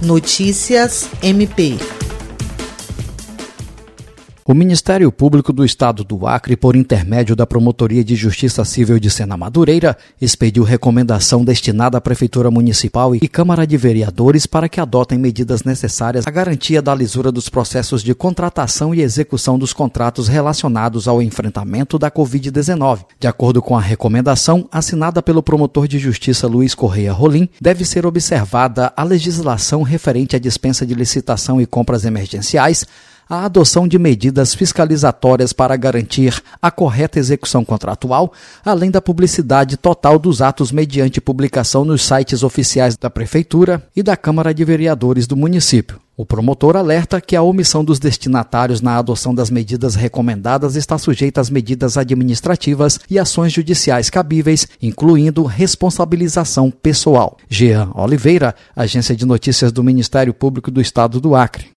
Notícias MP. O Ministério Público do Estado do Acre, por intermédio da Promotoria de Justiça Civil de Sena Madureira, expediu recomendação destinada à Prefeitura Municipal e Câmara de Vereadores para que adotem medidas necessárias à garantia da lisura dos processos de contratação e execução dos contratos relacionados ao enfrentamento da Covid-19. De acordo com a recomendação, assinada pelo promotor de justiça Luiz Correia Rolim, deve ser observada a legislação referente à dispensa de licitação e compras emergenciais a adoção de medidas fiscalizatórias para garantir a correta execução contratual, além da publicidade total dos atos mediante publicação nos sites oficiais da Prefeitura e da Câmara de Vereadores do município. O promotor alerta que a omissão dos destinatários na adoção das medidas recomendadas está sujeita às medidas administrativas e ações judiciais cabíveis, incluindo responsabilização pessoal. Jean Oliveira, Agência de Notícias do Ministério Público do Estado do Acre.